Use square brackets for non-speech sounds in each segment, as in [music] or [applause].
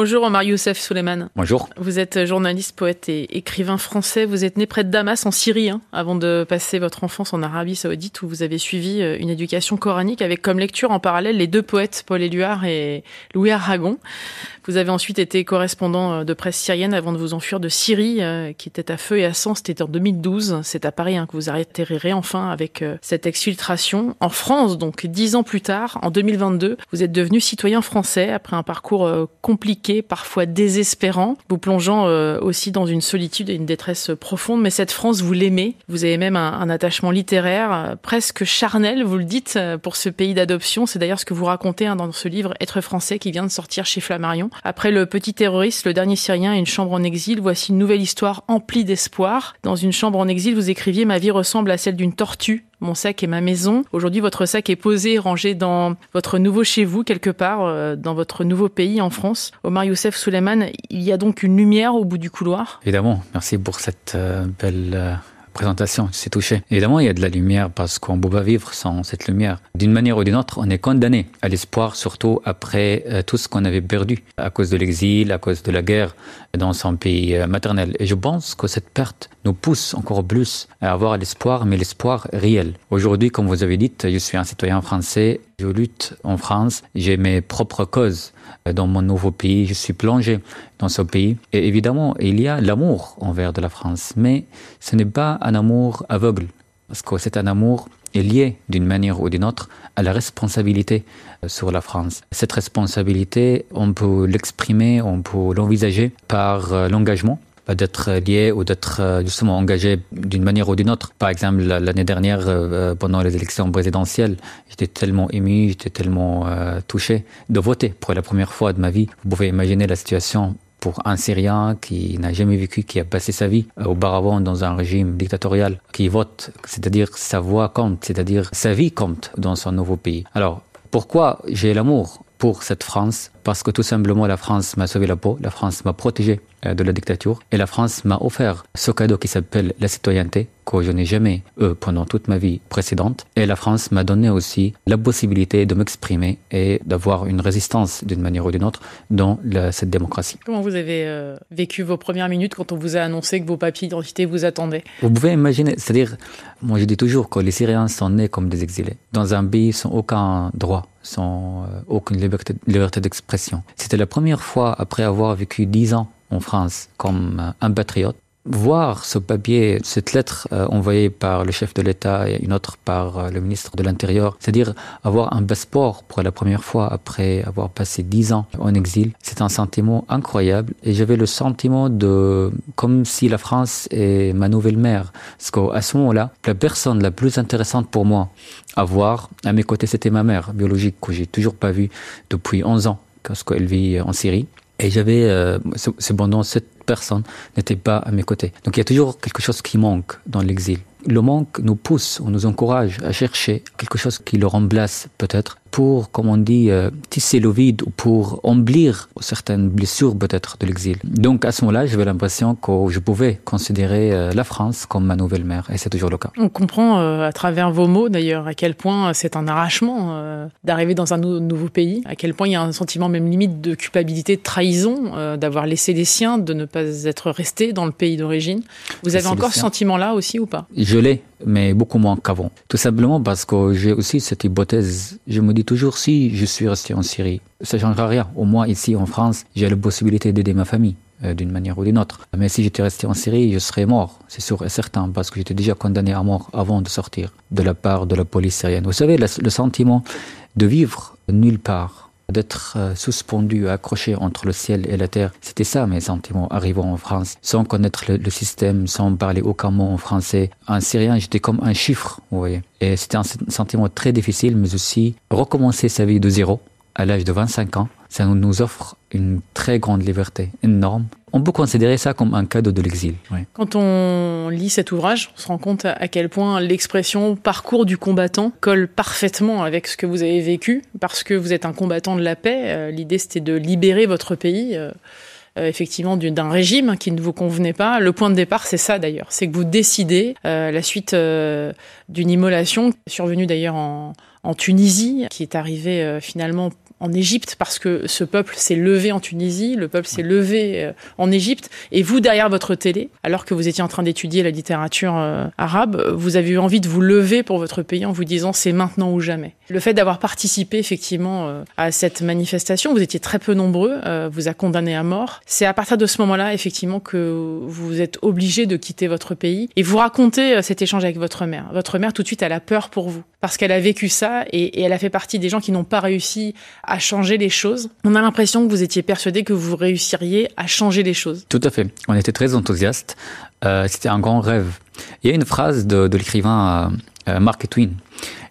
Bonjour Omar Youssef Souleyman. Bonjour. Vous êtes journaliste, poète et écrivain français. Vous êtes né près de Damas en Syrie hein, avant de passer votre enfance en Arabie Saoudite où vous avez suivi euh, une éducation coranique avec comme lecture en parallèle les deux poètes Paul Éluard et Louis Aragon. Vous avez ensuite été correspondant euh, de presse syrienne avant de vous enfuir de Syrie, euh, qui était à feu et à sang. C'était en 2012. C'est à Paris hein, que vous atterrirez enfin avec cette exfiltration. En France, donc dix ans plus tard, en 2022, vous êtes devenu citoyen français après un parcours compliqué parfois désespérant, vous plongeant euh, aussi dans une solitude et une détresse profonde. Mais cette France, vous l'aimez. Vous avez même un, attachement littéraire euh, presque charnel, vous le dites, euh, pour ce pays d'adoption. C'est d'ailleurs ce que vous racontez hein, dans ce livre Être français qui vient de sortir chez Flammarion. Après le petit terroriste, le dernier Syrien et une chambre en exil, voici une nouvelle histoire emplie d'espoir. Dans une chambre en exil, vous écriviez Ma vie ressemble à celle d'une tortue mon sac est ma maison. Aujourd'hui, votre sac est posé, rangé dans votre nouveau chez vous, quelque part, euh, dans votre nouveau pays, en France. Omar Youssef Souleyman, il y a donc une lumière au bout du couloir Évidemment, merci pour cette euh, belle euh, présentation, c'est touché. Évidemment, il y a de la lumière parce qu'on ne peut pas vivre sans cette lumière. D'une manière ou d'une autre, on est condamné à l'espoir, surtout après euh, tout ce qu'on avait perdu à cause de l'exil, à cause de la guerre dans son pays euh, maternel. Et je pense que cette perte nous pousse encore plus à avoir l'espoir, mais l'espoir réel. Aujourd'hui, comme vous avez dit, je suis un citoyen français, je lutte en France, j'ai mes propres causes dans mon nouveau pays, je suis plongé dans ce pays. Et évidemment, il y a l'amour envers de la France, mais ce n'est pas un amour aveugle, parce que c'est un amour lié d'une manière ou d'une autre à la responsabilité euh, sur la France. Cette responsabilité, on peut l'exprimer, on peut l'envisager par euh, l'engagement d'être lié ou d'être euh, justement engagé d'une manière ou d'une autre. Par exemple, l'année dernière, euh, euh, pendant les élections présidentielles, j'étais tellement ému, j'étais tellement touché de voter pour la première fois de ma vie. Vous pouvez imaginer la situation pour un Syrien qui n'a jamais vécu, qui a passé sa vie auparavant dans un régime dictatorial, qui vote, c'est-à-dire sa voix compte, c'est-à-dire sa vie compte dans son nouveau pays. Alors, pourquoi j'ai l'amour pour cette France? Parce que tout simplement la France m'a sauvé la peau, la France m'a protégé euh, de la dictature et la France m'a offert ce cadeau qui s'appelle la citoyenneté que je n'ai jamais eu pendant toute ma vie précédente. Et la France m'a donné aussi la possibilité de m'exprimer et d'avoir une résistance d'une manière ou d'une autre dans cette démocratie. Comment vous avez euh, vécu vos premières minutes quand on vous a annoncé que vos papiers d'identité vous attendaient? Vous pouvez imaginer, c'est-à-dire, moi je dis toujours que les Syriens sont nés comme des exilés, dans un pays sans aucun droit, sans euh, aucune liberté, liberté d'expression c'était la première fois, après avoir vécu dix ans en France comme un patriote, voir ce papier, cette lettre euh, envoyée par le chef de l'État et une autre par euh, le ministre de l'Intérieur, c'est-à-dire avoir un passeport pour la première fois après avoir passé dix ans en exil, c'est un sentiment incroyable et j'avais le sentiment de comme si la France est ma nouvelle mère. Parce qu'à ce moment-là, la personne la plus intéressante pour moi à voir à mes côtés, c'était ma mère biologique que j'ai toujours pas vue depuis 11 ans parce qu'elle vit en Syrie. Et j'avais, euh, cependant, cette personne n'était pas à mes côtés. Donc il y a toujours quelque chose qui manque dans l'exil. Le manque nous pousse, on nous encourage à chercher quelque chose qui le remplace peut-être pour, comme on dit, euh, tisser le vide ou pour emblir certaines blessures peut-être de l'exil. Donc à ce moment-là, j'avais l'impression que je pouvais considérer euh, la France comme ma nouvelle mère, et c'est toujours le cas. On comprend euh, à travers vos mots d'ailleurs à quel point c'est un arrachement d'arriver dans un nouveau pays, à quel point il y a un sentiment même limite de culpabilité, de trahison, d'avoir laissé les siens, de ne pas être resté dans le pays d'origine. Vous avez encore ce sentiment-là aussi ou pas? Je l'ai, mais beaucoup moins qu'avant. Tout simplement parce que j'ai aussi cette hypothèse. Je me dis toujours si je suis resté en Syrie, ça ne changera rien. Au moins ici en France, j'ai la possibilité d'aider ma famille euh, d'une manière ou d'une autre. Mais si j'étais resté en Syrie, je serais mort, c'est sûr et certain, parce que j'étais déjà condamné à mort avant de sortir de la part de la police syrienne. Vous savez, le sentiment de vivre nulle part, d'être euh, suspendu, accroché entre le ciel et la terre. C'était ça mes sentiments arrivant en France, sans connaître le, système, sans parler aucun mot en français. En syrien, j'étais comme un chiffre, vous voyez. Et c'était un sentiment très difficile, mais aussi recommencer sa vie de zéro à l'âge de 25 ans, ça nous offre une très grande liberté, énorme. On peut considérer ça comme un cadeau de l'exil. Quand on lit cet ouvrage, on se rend compte à quel point l'expression parcours du combattant colle parfaitement avec ce que vous avez vécu, parce que vous êtes un combattant de la paix. Euh, l'idée, c'était de libérer votre pays. Euh, euh, effectivement d'un régime qui ne vous convenait pas. Le point de départ, c'est ça d'ailleurs, c'est que vous décidez, la suite d'une immolation survenue d'ailleurs en, en Tunisie, qui est arrivée finalement en Égypte parce que ce peuple s'est levé en Tunisie, le peuple s'est levé euh, en Égypte, et vous derrière votre télé, alors que vous étiez en train d'étudier la littérature euh, arabe, vous avez eu envie de vous lever pour votre pays en vous disant c'est maintenant ou jamais. Le fait d'avoir participé effectivement euh, à cette manifestation, vous étiez très peu nombreux, vous a condamné à mort. C'est à partir de ce moment-là effectivement que vous êtes obligé de quitter votre pays et vous racontez cet échange avec votre mère. Votre mère tout de suite elle a peur pour vous parce qu'elle a vécu ça et, et elle a fait partie des gens qui n'ont pas réussi changer les choses. On a l'impression que vous étiez persuadé que vous réussiriez à changer les choses. Tout à fait. On était très enthousiastes. Euh, C'était un grand rêve. Il y a une phrase de, l'écrivain euh, euh Mark Twain.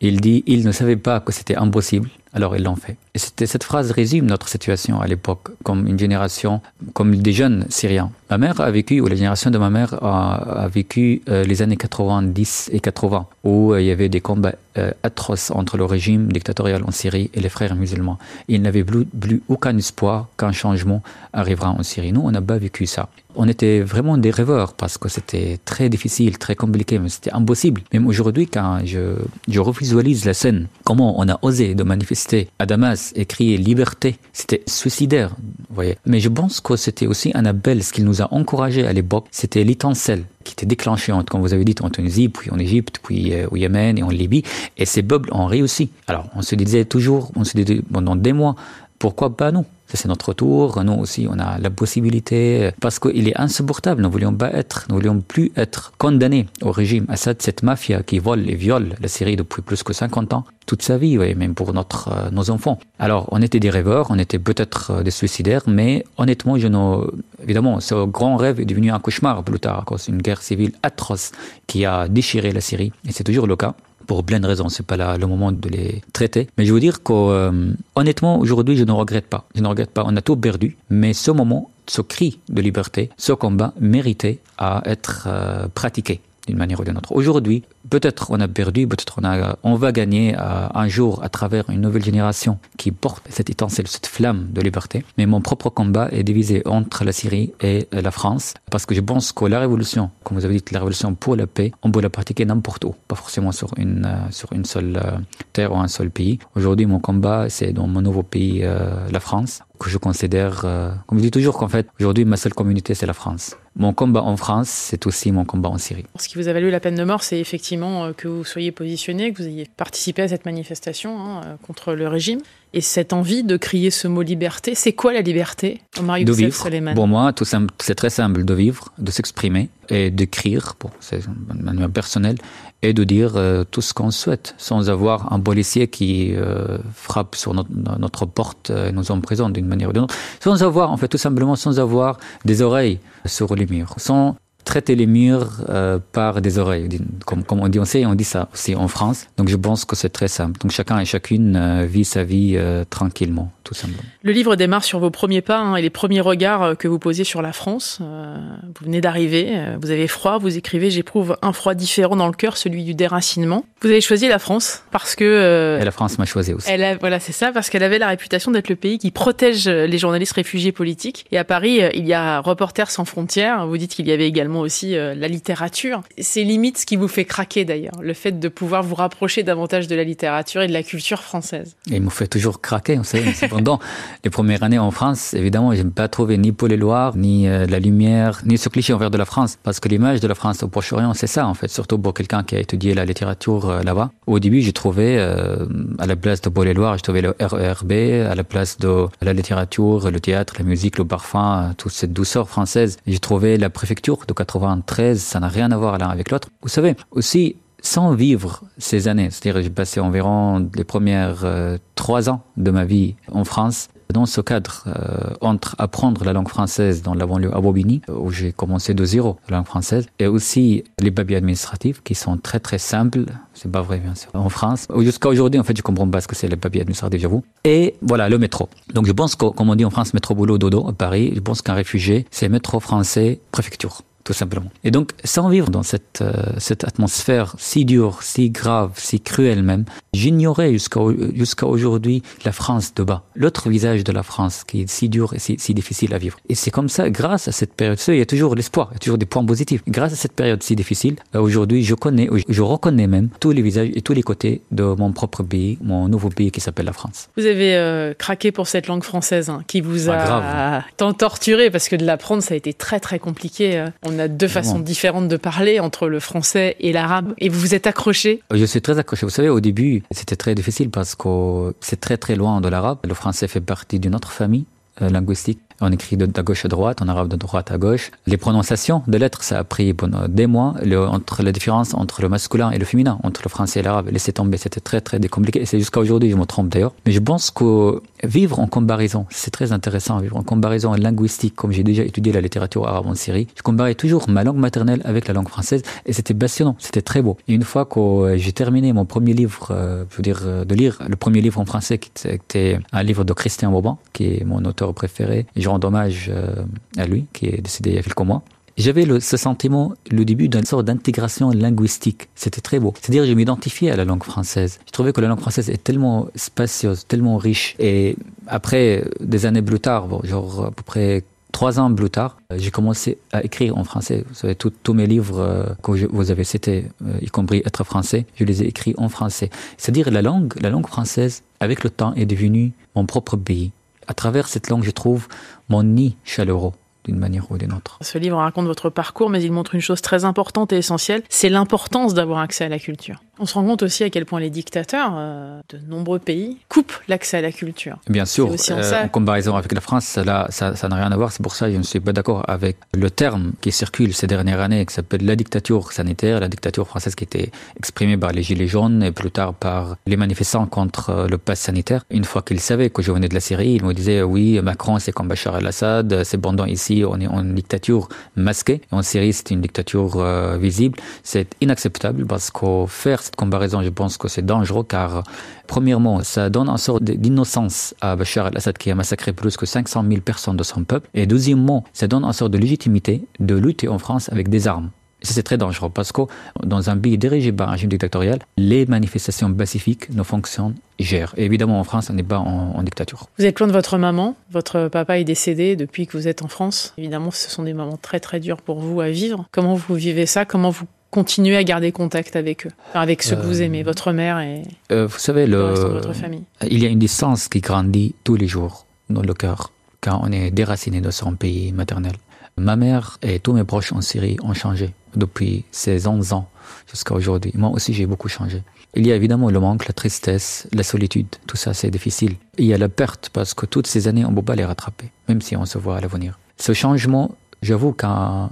Il dit il ne savait pas que c'était impossible, alors ils l'ont fait. Et cette phrase résume notre situation à l'époque, comme une génération, comme des jeunes Syriens. Ma mère a vécu, ou la génération de ma mère a, vécu les années 90 et 80, où il y avait des combats euh, atroces entre le régime dictatorial en Syrie et les frères musulmans. Il n'avait plus, plus aucun espoir qu'un changement arrivera en Syrie. Nous, on n'a pas vécu ça. On était vraiment des rêveurs parce que c'était très difficile, très compliqué, mais c'était impossible. Même aujourd'hui, quand je, je revisualise la scène, comment on a osé de manifester à Damas et crier liberté, c'était suicidaire, vous voyez. Mais je pense que c'était aussi un appel, ce qu'il nous a encouragé à l'époque, c'était l'étincelle qui était déclenchée, comme vous avez dit, en Tunisie, puis en Égypte, puis au Yémen et en Libye. Et ces bubbles ont réussi. Alors, on se disait toujours, on se disait pendant des mois, pourquoi pas nous? C'est notre tour. Nous aussi, on a la possibilité, parce qu'il est insupportable. Nous ne voulions pas être, nous voulions plus être condamnés au régime Assad, cette mafia qui vole et viole la Syrie depuis plus que 50 ans, toute sa vie, même pour notre, euh, nos enfants. Alors, on était des rêveurs, on était peut-être euh, des suicidaires, mais honnêtement, je ne, évidemment, ce grand rêve est devenu un cauchemar plus tard à cause d'une guerre civile atroce qui a déchiré la Syrie, et c'est toujours le cas pour plein de raisons. C'est pas là le moment de les traiter. Mais je veux dire que, euh, aujourd'hui, je ne regrette pas. Je ne regrette pas. On a tout perdu. Mais ce moment, ce cri de liberté, ce combat méritait à être euh, pratiqué d'une manière ou d'une autre. Aujourd'hui, peut-être on a perdu, peut-être on, on va gagner euh, un jour à travers une nouvelle génération qui porte cette étincelle, cette flamme de liberté. Mais mon propre combat est divisé entre la Syrie et la France, parce que je pense que la révolution, comme vous avez dit, la révolution pour la paix, on peut la pratiquer n'importe où, pas forcément sur une, euh, sur une seule euh, terre ou un seul pays. Aujourd'hui, mon combat, c'est dans mon nouveau pays, la France, que je considère, comme je dis toujours qu'en fait, aujourd'hui, ma seule communauté, c'est la France. Mon combat en France, c'est aussi mon combat en Syrie. Ce qui vous a valu la peine de mort, c'est effectivement que vous soyez positionné, que vous ayez participé à cette manifestation hein, contre le régime. Et cette envie de crier ce mot liberté, c'est quoi la liberté, Omar De vivre. Soleiman Pour moi, c'est très simple de vivre, de s'exprimer et d'écrire, bon, c'est de manière personnelle, et de dire euh, tout ce qu'on souhaite, sans avoir un policier qui euh, frappe sur notre, notre porte et nous emprisonne d'une manière ou d'une autre, sans avoir, en fait, tout simplement, sans avoir des oreilles sur les murs, sans traiter les murs euh, par des oreilles. Comme, comme on dit, on sait, on dit ça aussi en France. Donc je pense que c'est très simple. Donc chacun et chacune euh, vit sa vie euh, tranquillement, tout simplement. Le livre démarre sur vos premiers pas hein, et les premiers regards que vous posez sur la France. Vous venez d'arriver, vous avez froid, vous écrivez J'éprouve un froid différent dans le cœur, celui du déracinement. Vous avez choisi la France parce que... et la France m'a choisi aussi. Elle a, voilà, c'est ça, parce qu'elle avait la réputation d'être le pays qui protège les journalistes réfugiés politiques. Et à Paris, il y a Reporters sans frontières. Vous dites qu'il y avait également aussi la littérature. C'est limite ce qui vous fait craquer d'ailleurs, le fait de pouvoir vous rapprocher davantage de la littérature et de la culture française. Il me fait toujours craquer, on sait. Cependant, [laughs] les premières années en France, évidemment, je n'ai pas trouvé ni Paul Éluard, ni euh, la lumière, ni ce cliché envers de la France. Parce que l'image de la France au Proche-Orient, c'est ça, en fait. Surtout pour quelqu'un qui a étudié la littérature euh, là-bas. Au début, j'ai trouvé, euh, à la place de Paul Éluard, j'ai trouvé le RERB, à la place de la littérature, le théâtre, la musique, le parfum, toute cette douceur française. J'ai trouvé la préfecture de 93, ça n'a rien à voir l'un avec l'autre. Vous savez, aussi, sans vivre ces années, c'est-à-dire j'ai passé environ les premières euh, trois ans de ma vie en France, dans ce cadre, euh, entre apprendre la langue française dans la banlieue à Bobigny, où j'ai commencé de zéro la langue française, et aussi les papiers administratifs qui sont très très simples, c'est pas vrai bien sûr, en France. Jusqu'à aujourd'hui, en fait, je comprends pas ce que c'est les papiers administratifs, j'avoue. Et voilà, le métro. Donc je pense que, comme on dit en France, métro boulot dodo à Paris, je pense qu'un réfugié, c'est métro français préfecture. Tout simplement. Et donc, sans vivre dans cette, euh, cette atmosphère si dure, si grave, si cruelle même, j'ignorais jusqu'à jusqu'à aujourd'hui la France de bas, l'autre visage de la France qui est si dur et si, si difficile à vivre. Et c'est comme ça, grâce à cette période, il y a toujours l'espoir, il y a toujours des points positifs. Grâce à cette période si difficile, euh, aujourd'hui, je connais, je reconnais même tous les visages et tous les côtés de mon propre pays, mon nouveau pays qui s'appelle la France. Vous avez euh, craqué pour cette langue française hein, qui vous ah, a tant torturé parce que de l'apprendre, ça a été très très compliqué. On a deux façons différentes de parler entre le français et l'arabe. Et vous vous êtes accroché? Je suis très accroché. Vous savez, au début, c'était très difficile parce que c'est très très loin de l'arabe. Le français fait partie d'une autre famille euh, linguistique on écrit de, gauche à droite, on arabe de droite à gauche. Les prononciations de lettres, ça a pris des mois. Le, entre la différence entre le masculin et le féminin, entre le français et l'arabe, laissez tomber, c'était très très compliqué. Et c'est jusqu'à aujourd'hui, je me trompe d'ailleurs. Mais je pense que vivre en comparaison, c'est très intéressant, vivre en comparaison linguistique, comme j'ai déjà étudié la littérature arabe en Syrie. Je comparais toujours ma langue maternelle avec la langue française et c'était passionnant, c'était très beau. Et une fois que j'ai terminé mon premier livre, euh, je veux dire, euh, de lire le premier livre en français qui était un livre de Christian Vauban, qui est mon auteur préféré, rends hommage euh, à lui, qui est décédé il y a quelques mois. J'avais ce sentiment, le début d'une sorte d'intégration linguistique. C'était très beau. C'est-à-dire, je m'identifiais à la langue française. Je trouvais que la langue française est tellement spacieuse, tellement riche. Et après, des années plus tard, genre à peu près trois ans plus tard, j'ai commencé à écrire en français. Vous savez, tous mes livres euh, que vous avez cités, euh, y compris Être français, je les ai écrits en français. C'est-à-dire, la langue, la langue française, avec le temps, est devenue mon propre pays à travers cette langue, je trouve mon nid chaleureux d'une manière ou d'une autre. Ce livre raconte votre parcours, mais il montre une chose très importante et essentielle, c'est l'importance d'avoir accès à la culture. On se rend compte aussi à quel point les dictateurs euh, de nombreux pays coupent l'accès à la culture. Bien sûr, en, euh, en, comparaison avec la France, ça, ça, n'a rien à voir. C'est pour ça que je ne suis pas d'accord avec le terme qui circule ces dernières années, qui s'appelle la dictature sanitaire, la dictature française qui était exprimée par les Gilets jaunes et plus tard par les manifestants contre euh, le pass sanitaire. Une fois qu'ils savaient que je venais de la Syrie, ils me disaient oui, Macron c'est comme Bachar el-Assad, c'est bon ici, on est en dictature masquée. En Syrie, c'est une dictature visible. C'est inacceptable parce qu'au faire cette comparaison, je pense que c'est dangereux car, premièrement, ça donne une sorte d'innocence à Bachar al-Assad qui a massacré plus que 500 000 personnes de son peuple. Et deuxièmement, ça donne une sorte de légitimité de lutter en France avec des armes. Ça, c'est très dangereux parce que dans un pays dirigé par un régime dictatorial, les manifestations pacifiques ne fonctionnent gèrent. Et évidemment, en France, on n'est pas en, dictature. Vous êtes loin de votre maman. Votre papa est décédé depuis que vous êtes en France. Évidemment, ce sont des moments très très durs pour vous à vivre. Comment vous vivez ça? Comment vous continuer à garder contact avec eux, avec ceux que vous aimez, euh, votre mère et euh, vous savez, le, votre famille. Il y a une distance qui grandit tous les jours dans le cœur quand on est déraciné de son pays maternel. Ma mère et tous mes proches en Syrie ont changé depuis ces 11 ans jusqu'à aujourd'hui. Moi aussi, j'ai beaucoup changé. Il y a évidemment le manque, la tristesse, la solitude. Tout ça, c'est difficile. Il y a la perte parce que toutes ces années, on ne peut pas les rattraper, même si on se voit à l'avenir. Ce changement, j'avoue que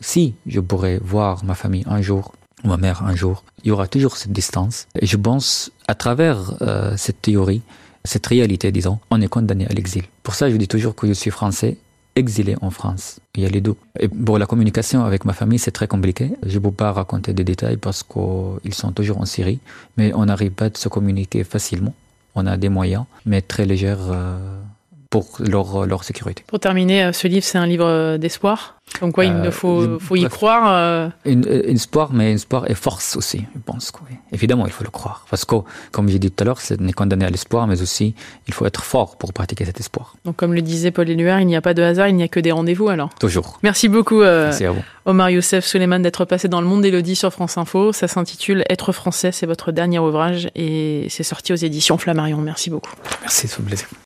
si je pourrais voir ma famille un jour, ma mère un jour. Il y aura toujours cette distance. Et je pense, à travers euh, cette théorie, cette réalité, disons, on est condamné à l'exil. Pour ça, je dis toujours que je suis français, exilé en France. Il y a les deux. Et pour la communication avec ma famille, c'est très compliqué. Je ne peux pas raconter des détails parce qu'ils sont toujours en Syrie, mais on n'arrive pas à se communiquer facilement. On a des moyens, mais très légers euh, pour leur, leur sécurité. Pour terminer, euh, ce livre, c'est un livre d'espoir donc quoi, il euh, faut, faut y croire. Euh... Une, une, espoir, mais une espoir et force aussi, je pense. Oui. Évidemment, il faut le croire. Parce que, comme j'ai dit tout à l'heure, c'est n'est condamné à l'espoir, mais aussi, il faut être fort pour pratiquer cet espoir. Donc comme le disait Paul Éluard, il n'y a pas de hasard, il n'y a que des rendez-vous alors. Toujours. Merci beaucoup, euh, Merci à vous. Omar Youssef Suleiman, d'être passé dans le monde d'Elodie sur France Info. Ça s'intitule Être français, c'est votre dernier ouvrage et c'est sorti aux éditions Flammarion. Merci beaucoup. Merci, c'est un plaisir.